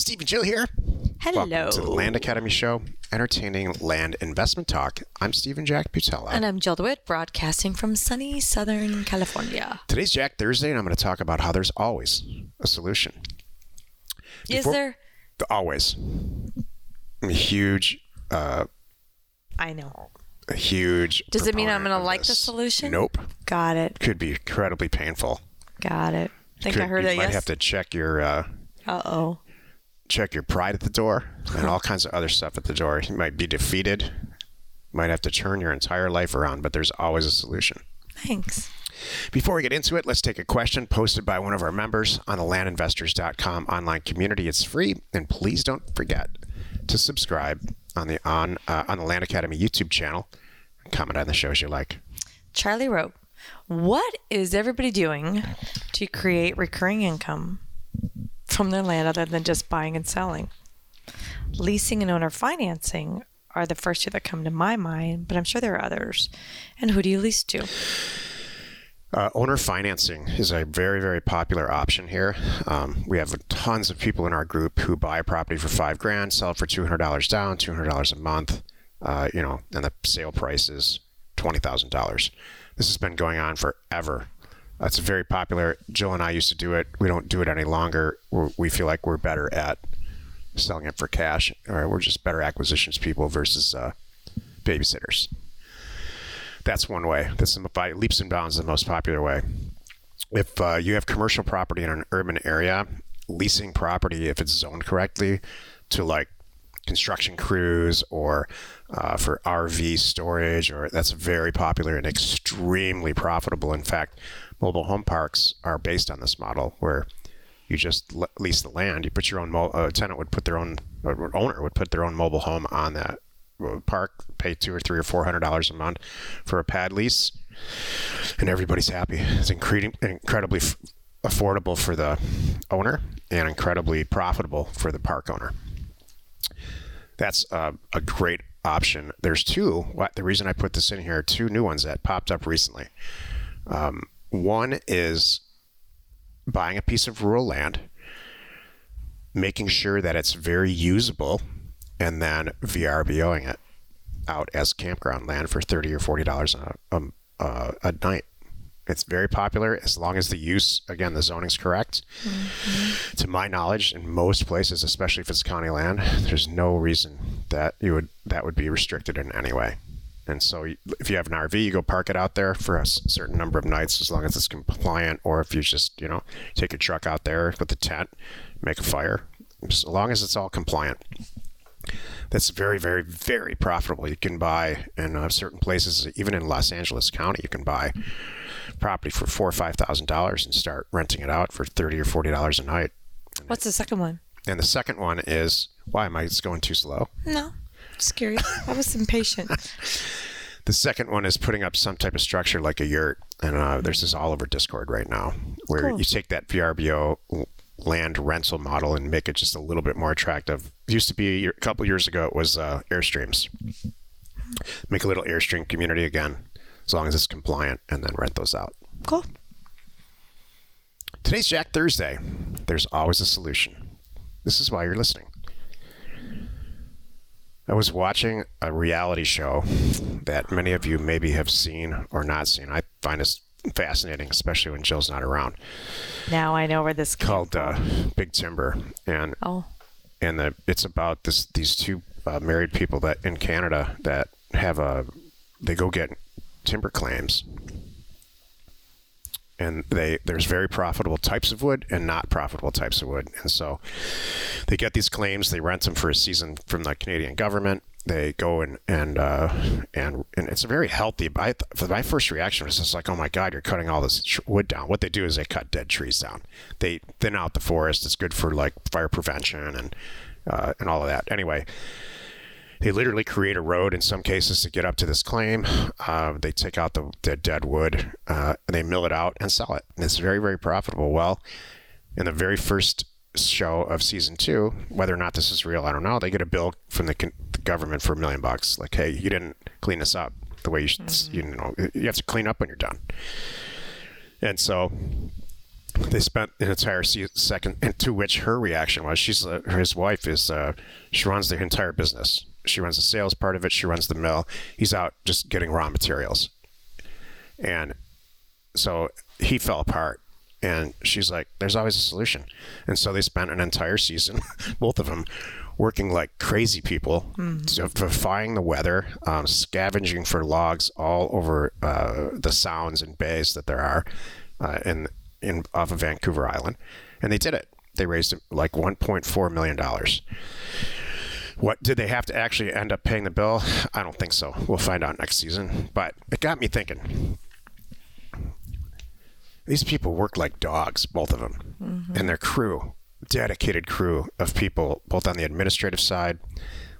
Steve and Jill here. Hello. Welcome to the Land Academy Show, entertaining land investment talk. I'm Stephen Jack Butala. And I'm Jill DeWitt, broadcasting from sunny Southern California. Today's Jack Thursday, and I'm going to talk about how there's always a solution. Is Before- there? Always. I'm a huge, uh, I know. a huge. Does it mean I'm going to like the solution? Nope. Got it. Could be incredibly painful. Got it. Think Could, I heard that you might Yes. have to check your uh, Uh oh. Check your pride at the door and all kinds of other stuff at the door. You might be defeated. Might have to turn your entire life around, but there's always a solution. Thanks. Before we get into it, let's take a question posted by one of our members on the landinvestors.com online community. It's free, and please don't forget to subscribe on the on uh, on the Land Academy YouTube channel. And comment on the shows you like. Charlie wrote, What is everybody doing to create recurring income from their land other than just buying and selling? Leasing and owner financing are the first two that come to my mind, but I'm sure there are others. And who do you lease to? Uh, owner financing is a very, very popular option here. Um, we have tons of people in our group who buy a property for five grand, sell it for two hundred dollars down, two hundred dollars a month. Uh, you know, and the sale price is twenty thousand dollars. This has been going on forever. It's very popular. Jill and I used to do it. We don't do it any longer. We're, we feel like we're better at selling it for cash, or we're just better acquisitions people versus uh, babysitters. That's one way. That's by leaps and bounds the most popular way. If uh, you have commercial property in an urban area, leasing property, if it's zoned correctly, to like construction crews or uh, for RV storage, or that's very popular and extremely profitable. In fact, mobile home parks are based on this model where you just le- lease the land. You put your own mo- tenant would put their own owner would put their own mobile home on that uh, park, pay two or three or four hundred dollars a month for a pad lease, and everybody's happy. It's incre- incredibly f- affordable for the owner and incredibly profitable for the park owner. That's a great option. There's two. The reason I put this in here? Two new ones that popped up recently. Um, one is buying a piece of rural land, making sure that it's very usable, and then VRBOing it out as campground land for thirty or forty dollars a, a, a night. It's very popular as long as the use, again, the zoning's correct. To my knowledge, in most places, especially if it's county land, there's no reason that you would that would be restricted in any way. And so, if you have an RV, you go park it out there for a certain number of nights, as long as it's compliant. Or if you just, you know, take your truck out there with a tent, make a fire, as long as it's all compliant. That's very, very, very profitable. You can buy in uh, certain places, even in Los Angeles County, you can buy property for four or five thousand dollars and start renting it out for thirty or forty dollars a night. What's the second one? And the second one is why am I just going too slow? No. Just curious. I was impatient. The second one is putting up some type of structure like a yurt, and uh, there's this all over Discord right now, where Cool. you take that VRBO land rental model and make it just a little bit more attractive. used to be a, year, a couple years ago, it was uh, Airstreams. Make a little Airstream community again, as long as it's compliant, and then rent those out. Cool. Today's Jack Thursday. There's always a solution. This is why you're listening. I was watching a reality show that many of you maybe have seen or not seen. I find this fascinating, especially when Jill's not around. Now I know where this Called uh, Big Timber, and Oh. and the, it's about this these two uh, married people that in Canada that have a they go get timber claims and they there's very profitable types of wood and not profitable types of wood and so they get these claims they rent them for a season from the Canadian government they go and and uh, and and it's very healthy. For my first reaction was just like, oh my god, you're cutting all this wood down. What they do is they cut dead trees down. They thin out the forest. It's good for like fire prevention and uh, and all of that. Anyway, they literally create a road in some cases to get up to this claim. Uh, they take out the, the dead wood uh, and they mill it out and sell it. And it's very very profitable. Well, in the very first show of season two, whether or not this is real, I don't know. They get a bill from the, con- the government for a million bucks. Like, hey, you didn't clean this up the way you should. You know, you have to clean up when you're done. And so they spent an entire se- second, and to which her reaction was, she's uh, his wife is uh, she runs the entire business. She runs the sales part of it. She runs the mill. He's out just getting raw materials, and so he fell apart. And she's like, "There's always a solution." And so they spent an entire season, both of them, working like crazy people, defying the weather, um, scavenging for logs all over uh, the sounds and bays that there are uh, in in off of Vancouver Island, and they did it. They raised like 1.4 million dollars. What did they have to actually end up paying the bill? I don't think so. We'll find out next season. But it got me thinking. These people work like dogs, both of them, and their crew, dedicated crew of people, both on the administrative side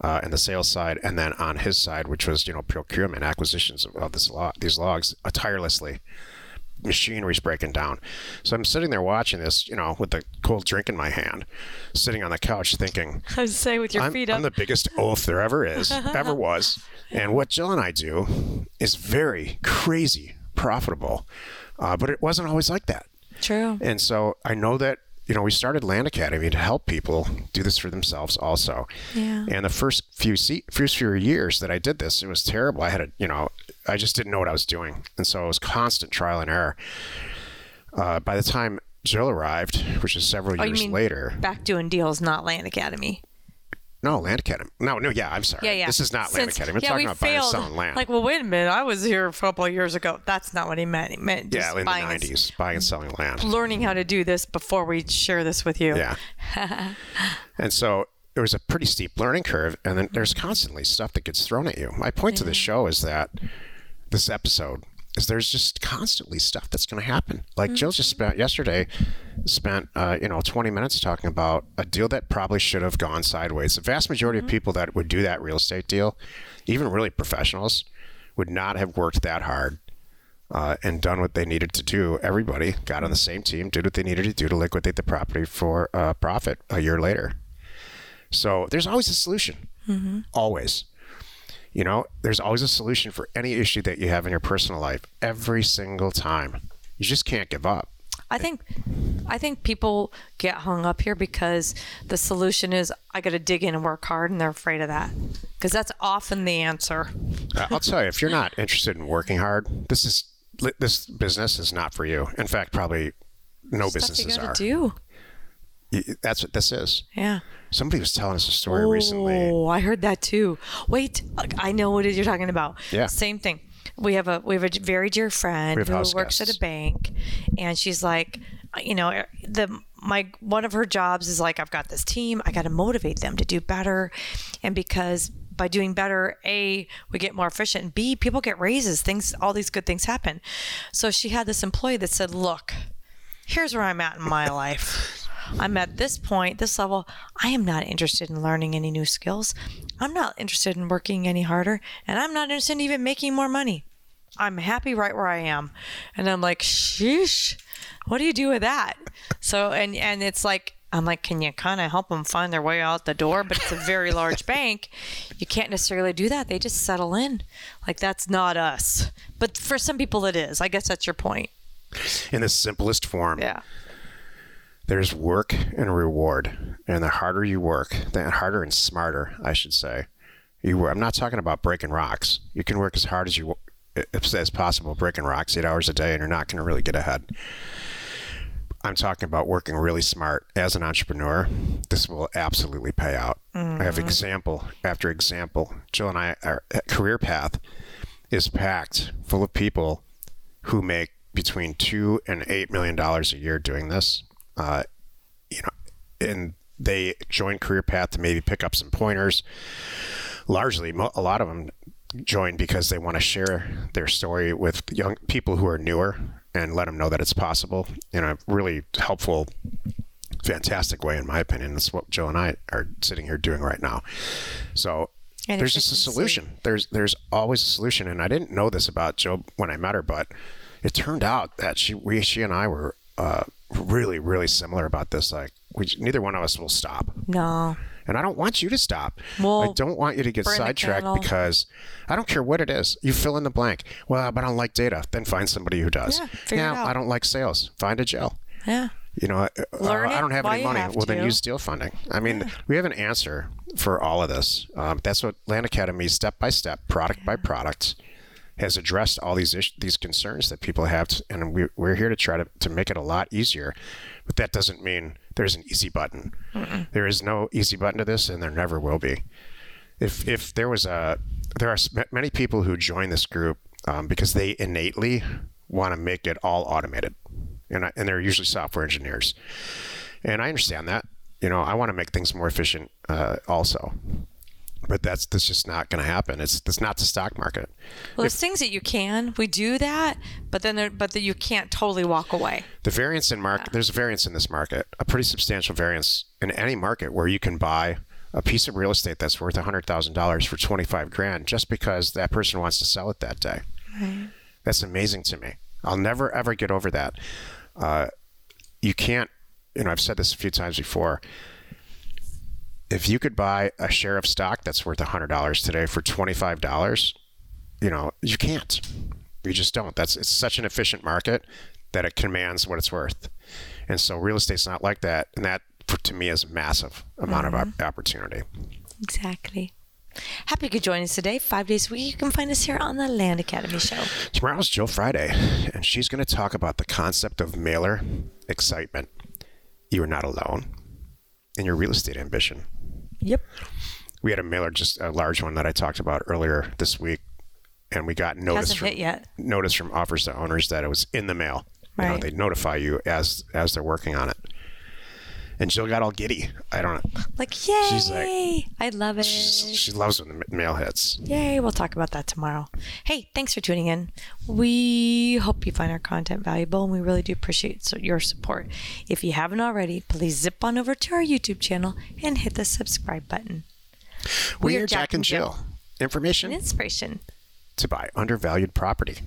uh, and the sales side, and then on his side, which was you know procurement, acquisitions of, of this log, these logs, uh, tirelessly. Machinery's breaking down, so I'm sitting there watching this, you know, with a cold drink in my hand, sitting on the couch, thinking, I was saying with your I'm, feet I'm the biggest oaf there ever is, ever was. And what Jill and I do is very crazy profitable, uh, but it wasn't always like that. True. And so I know that you know we started Land Academy to help people do this for themselves also. Yeah. And the first few se- first few years that I did this, it was terrible. I had a you know I just didn't know what I was doing, and so it was constant trial and error. Uh, by the time Jill arrived, which is several Oh, years later, back doing deals, not Land Academy. No Land Academy. No, no, yeah, I'm sorry. Yeah, yeah. This is not Land Since- Academy. We're yeah, talking we about buying and failed. selling land. Like, well, wait a minute. I was here a couple of years ago. That's not what he meant. He meant just yeah, in the buying and- 90s, buying and selling land. learning how to do this before we share this with you. Yeah. and so there was a pretty steep learning curve, and then there's mm-hmm. constantly stuff that gets thrown at you. My point to the show is that this episode is there's just constantly stuff that's going to happen. Like Jill just spent yesterday, spent uh, you know 20 minutes talking about a deal that probably should have gone sideways. The vast majority of people that would do that real estate deal, even really professionals, would not have worked that hard uh, and done what they needed to do. Everybody got on the same team, did what they needed to do to liquidate the property for uh, profit a year later. So there's always a solution. Always. You know, there's always a solution for any issue that you have in your personal life every single time. You just can't give up. I think I think people get hung up here because the solution is I got to dig in and work hard, and they're afraid of that because that's often the answer. Uh, I'll tell you, if you're not interested in working hard, this is this business is not for you. In fact, probably no Stuff businesses are. do. That's what this is. Yeah. Somebody was telling us a story recently. Oh, I heard that too. Wait, I know what it is you're talking about. Yeah. Same thing. We have a we have a very dear friend who works at a bank, and she's like, you know, er, the my one of her jobs is like, I've got this team, I got to motivate them to do better, and because by doing better, a we get more efficient, and b people get raises, things, all these good things happen. So she had this employee that said, look, here's where I'm at in my life. I'm at this point, this level. I am not interested in learning any new skills. I'm not interested in working any harder, and I'm not interested in even making more money. I'm happy right where I am. And I'm like, sheesh, what do you do with that? So, and, and it's like, I'm like, can you kind of help them find their way out the door? But it's a very large bank. You can't necessarily do that. They just settle in. Like, that's not us. But for some people, it is. I guess that's your point. In the simplest form, Yeah. There's work and reward. And the harder you work, the harder and smarter, I should say. You, wor- I'm not talking about breaking rocks. You can work as hard as you as possible breaking rocks eight hours a day, and you're not going to really get ahead. I'm talking about working really smart as an entrepreneur. This will absolutely pay out. I have mm-hmm. example after example. Jill and I, our career path is packed full of people who make between two and eight million dollars a year doing this. Uh, you know, and they join career path to maybe pick up some pointers. Largely, a lot of them join because they want to share their story with young people who are newer and let them know that it's possible in a really helpful, fantastic way, in my opinion. That's what Joe and I are sitting here doing right now. So And there's just a solution. There's there's always a solution, and I didn't know this about Joe when I met her, but it turned out that she we she and I were uh, really really similar about this. Like we neither one of us will stop. No. And I don't want you to stop. Well, I don't want you to get sidetracked because I don't care what it is. You fill in the blank. Well, but I don't like data. Then find somebody who does. Yeah, out. I don't like sales. Find a Jill. Yeah. You know, uh, Learn I don't have any money. have well, then use deal funding. I mean, we have an answer for all of this. Um, that's what Land Academy, step by step, product by product, has addressed all these issues, these concerns that people have, t- and we, we're here to try to, to make it a lot easier. But that doesn't mean there's an easy button. There is no easy button to this, and there never will be. If if there was a, there are many people who join this group um, because they innately want to make it all automated, and I, and they're usually software engineers, and I understand that. You know, I want to make things more efficient uh, also, but that's that's just not going to happen. It's that's not the stock market. Well, there's things that you can. We do that, but then there, but that you can't totally walk away. The variance in market, there's a variance in this market, a pretty substantial variance in any market where you can buy a piece of real estate that's worth $100,000 for 25 grand just because that person wants to sell it that day. Right. That's amazing to me. I'll never ever get over that. Uh, you can't, you know, I've said this a few times before. If you could buy a share of stock that's worth $100 today for $25, you know, you can't. You just don't. That's it's such an efficient market that it commands what it's worth. And so real estate's not like that. And that for, to me is a massive amount of mm-hmm. op- opportunity. Exactly. Happy you could join us today. Five days a week. You can find us here on the Land Academy Show. Tomorrow's Jill Friday, and she's going to talk about the concept of mailer excitement. You are not alone in your real estate ambition. Yep. We had a mailer, just a large one that I talked about earlier this week, and we got notice Hasn't from hit yet. notice from offers to owners that it was in the mail. You know, Right. they notify you as as they're working on it. And Jill got all giddy. I don't know. Like, yay! She's like- I love it. She's, she loves when the mail hits. Yay, we'll talk about that tomorrow. Hey, thanks for tuning in. We hope you find our content valuable and we really do appreciate your support. If you haven't already, please zip on over to our YouTube channel and hit the subscribe button. We, are Jack and Jill. An Information inspiration. to buy undervalued property.